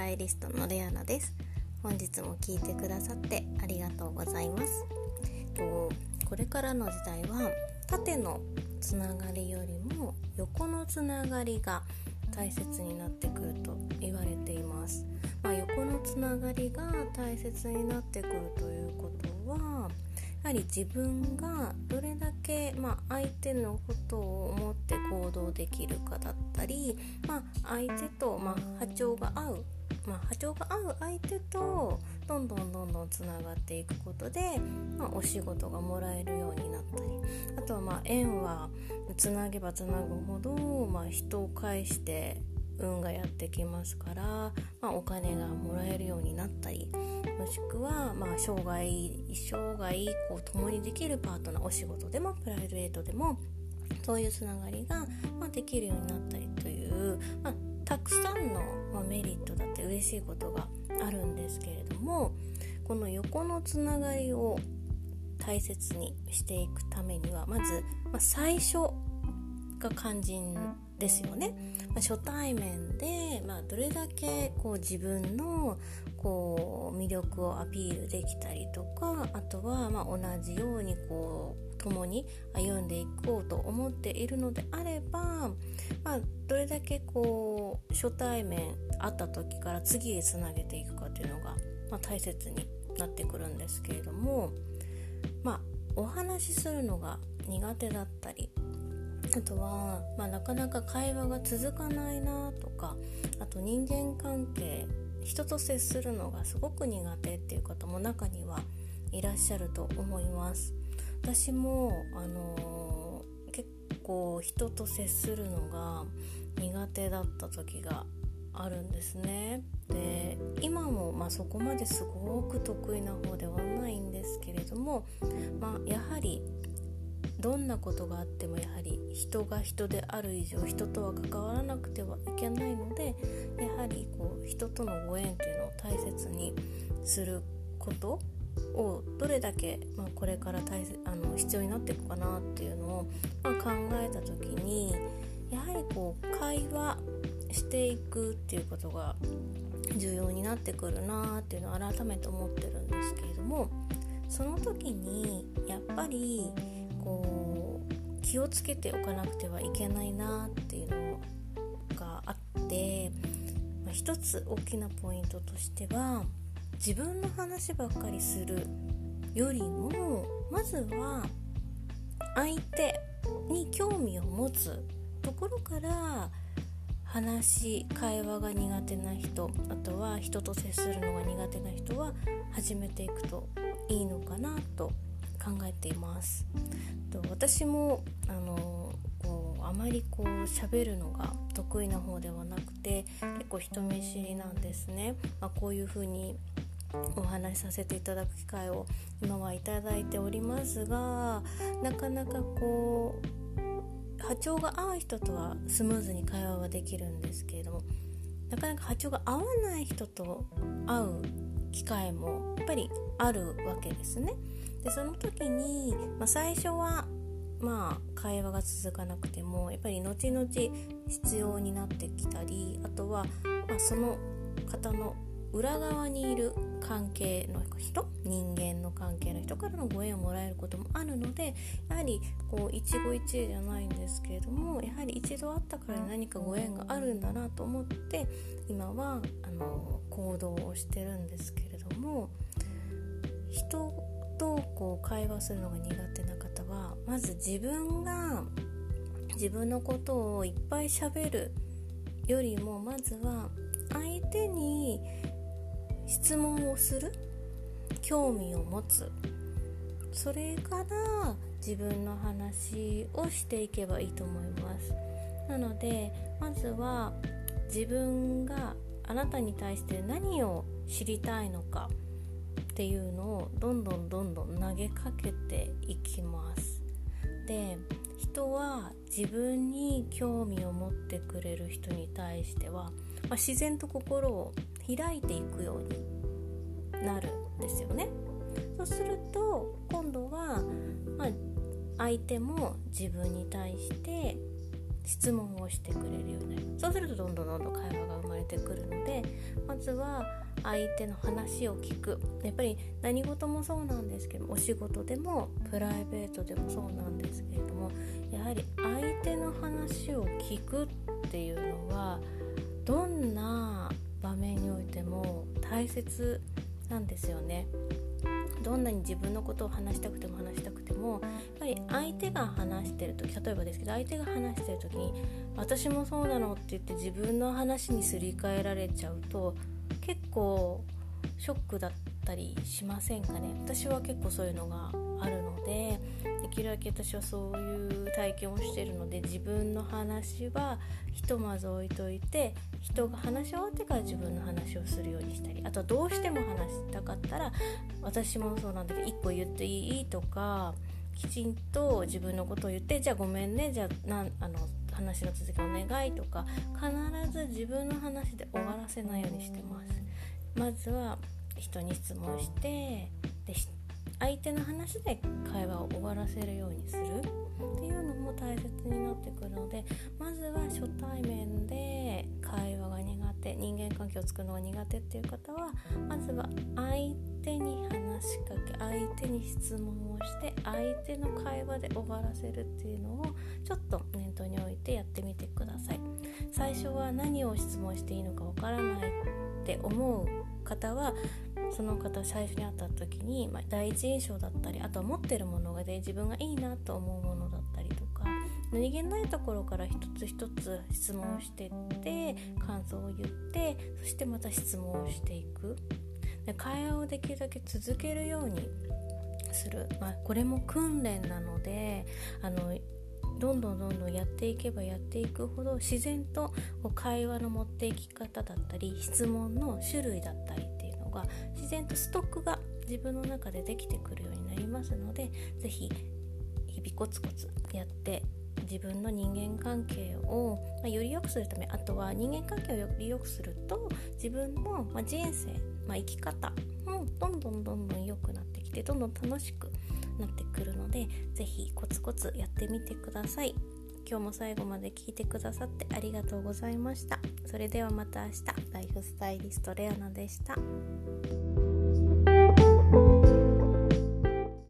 タイリストのレアナです。本日も聞いてくださってありがとうございます。とこれからの時代は縦のつながりよりも横のつながりが大切になってくると言われています、まあ、横のつながりが大切になってくるということはやはり自分がどれだけ、まあ、相手のことを思って行動できるかだったり、まあ、相手と、ま波長が合う、ま波長が合う相手とどんどんどんどんつながっていくことで、まお仕事がもらえるようになったり。あとはま縁はつなげばつなぐほど、ま人を介して運がやってきますから、まあ、お金がもらえるようになったり。もしくは、まあ、生涯一生涯こう共にできるパートナーお仕事でもプライベートでもそういうつながりが、まあ、できるようになったりという、まあ、たくさんの、ま、メリットだって嬉しいことがあるんですけれどもこの横のつながりを大切にしていくためにはまず、まあ、最初が肝心ですよね。まあ、初対面で、まあ、どれだけこう自分のこう魅力をアピールできたりとかあとはま同じようにこう共に歩んでいこうと思っているのであれば、まあ、どれだけこう初対面会った時から次へつなげていくかというのが、まあ、大切になってくるんですけれども、まあ、お話しするのが苦手だったりあとは、まあ、なかなか会話が続かないなとかあと人間関係人と接するのがすごく苦手っていう方も中にはいらっしゃると思います。私も、あの、結構人と接するのが苦手だった時があるんですね。で今も、まあ、そこまですごく得意な方ではないんですけれども、まあ、やはりどんなことがあってもやはり人が人である以上人とは関わらなくてはいけないのでやはりこう人とのご縁というのを大切にすることをどれだけ、まあ、これから大切あの必要になっていくかなっていうのを、まあ、考えた時にやはりこう会話していくっていうことが重要になってくるなっていうのを改めて思ってるんですけれどもその時にやっぱりこう気をつけておかなくてはいけないなっていうのがあって、まあ、一つ大きなポイントとしては自分の話ばっかりするよりもまずは相手に興味を持つところから話会話が苦手な人あとは人と接するのが苦手な人は始めていくといいのかなと考えています。と私もあのこうあまりこう喋るのが得意な方ではなくて結構人見知りなんですね、まあ、こういう風にお話しさせていただく機会を今はいただいておりますがなかなかこう波長が合う人とはスムーズに会話はできるんですけれどもなかなか波長が合わない人と会う機会もやっぱりあるわけですね。でその時に、まあ、最初はまあ会話が続かなくてもやっぱり後々必要になってきたりあとは、まあ、その方の裏側にいる関係の人人間の関係の人からのご縁をもらえることもあるのでやはりこう一期一会じゃないんですけれどもやはり一度会ったから何かご縁があるんだなと思って今はあの行動をしてるんですけれども人とこう会話するのが苦手な方はまず自分が自分のことをいっぱいしゃべるよりもまずは相手に質問をする？興味を持つ。それから自分の話をしていけばいいと思います。なのでまずは自分があなたに対して何を知りたいのかっていうのをどんどんどんどん投げかけていきます。で人は自分に興味を持ってくれる人に対しては、まあ、自然と心を開いていくようになるんですよね。そうすると今度は、まあ、相手も自分に対して質問をしてくれるようになる。そうするとどんどんどんどん会話が生まれてくるのでまずは相手の話を聞く。やっぱり何事もそうなんですけどお仕事でもプライベートでもそうなんですけれどもやはり相手の話を聞くっていうのはどんな場面においても大切なんですよね。どんなに自分のことを話したくても話したくてもやっぱり相手が話してる時例えばですけど相手が話してる時に「私もそうなの」って言って自分の話にすり替えられちゃうと結構ショックだったりしませんかね私は結構そういうのがあるのできるだけ私はそういう体験をしてるので自分の話はひとまず置いといて人が話し終わってから自分の話をするようにしたりあとはどうしても話したかったら私もそうなんだけど1個言っていいとかきちんと自分のことを言ってじゃあごめんねじゃあなんあの話の続きお願いとか必ず自分の話で終わらせないようにしてます。まずは人に質問してで相手の話で会話を終わらせるようにするっていうのも大切になってくるのでまずは初対面で会話が苦手人間関係を作るのが苦手っていう方はまずは相手に話しかけ相手に質問をして相手の会話で終わらせるっていうのをちょっと念頭に置いてやってみてください。最初は何を質問していいのかわからないって思う方はその方最初に会った時に、まあ、第一印象だったりあとは持ってるものがで自分がいいなと思うものだったりとか何気ないところから一つ一つ質問をしてって感想を言ってそしてまた質問をしていく。で会話をできるだけ続けるようにする、まあ、これも訓練なのであのどんどんどんどんやっていけばやっていくほど自然と会話の持っていき方だったり質問の種類だったりが自然とストックが自分の中でできてくるようになりますので是非日々コツコツやって自分の人間関係を、ま、より良くするためあとは人間関係をより良くすると自分の、ま、人生、まあ、生き方もどんどんどんどん良くなってきてどんどん楽しくなってくるので是非コツコツやってみてください。今日も最後まで聞いてくださってありがとうございました。それではまた明日。ライフスタイリストレアナでした。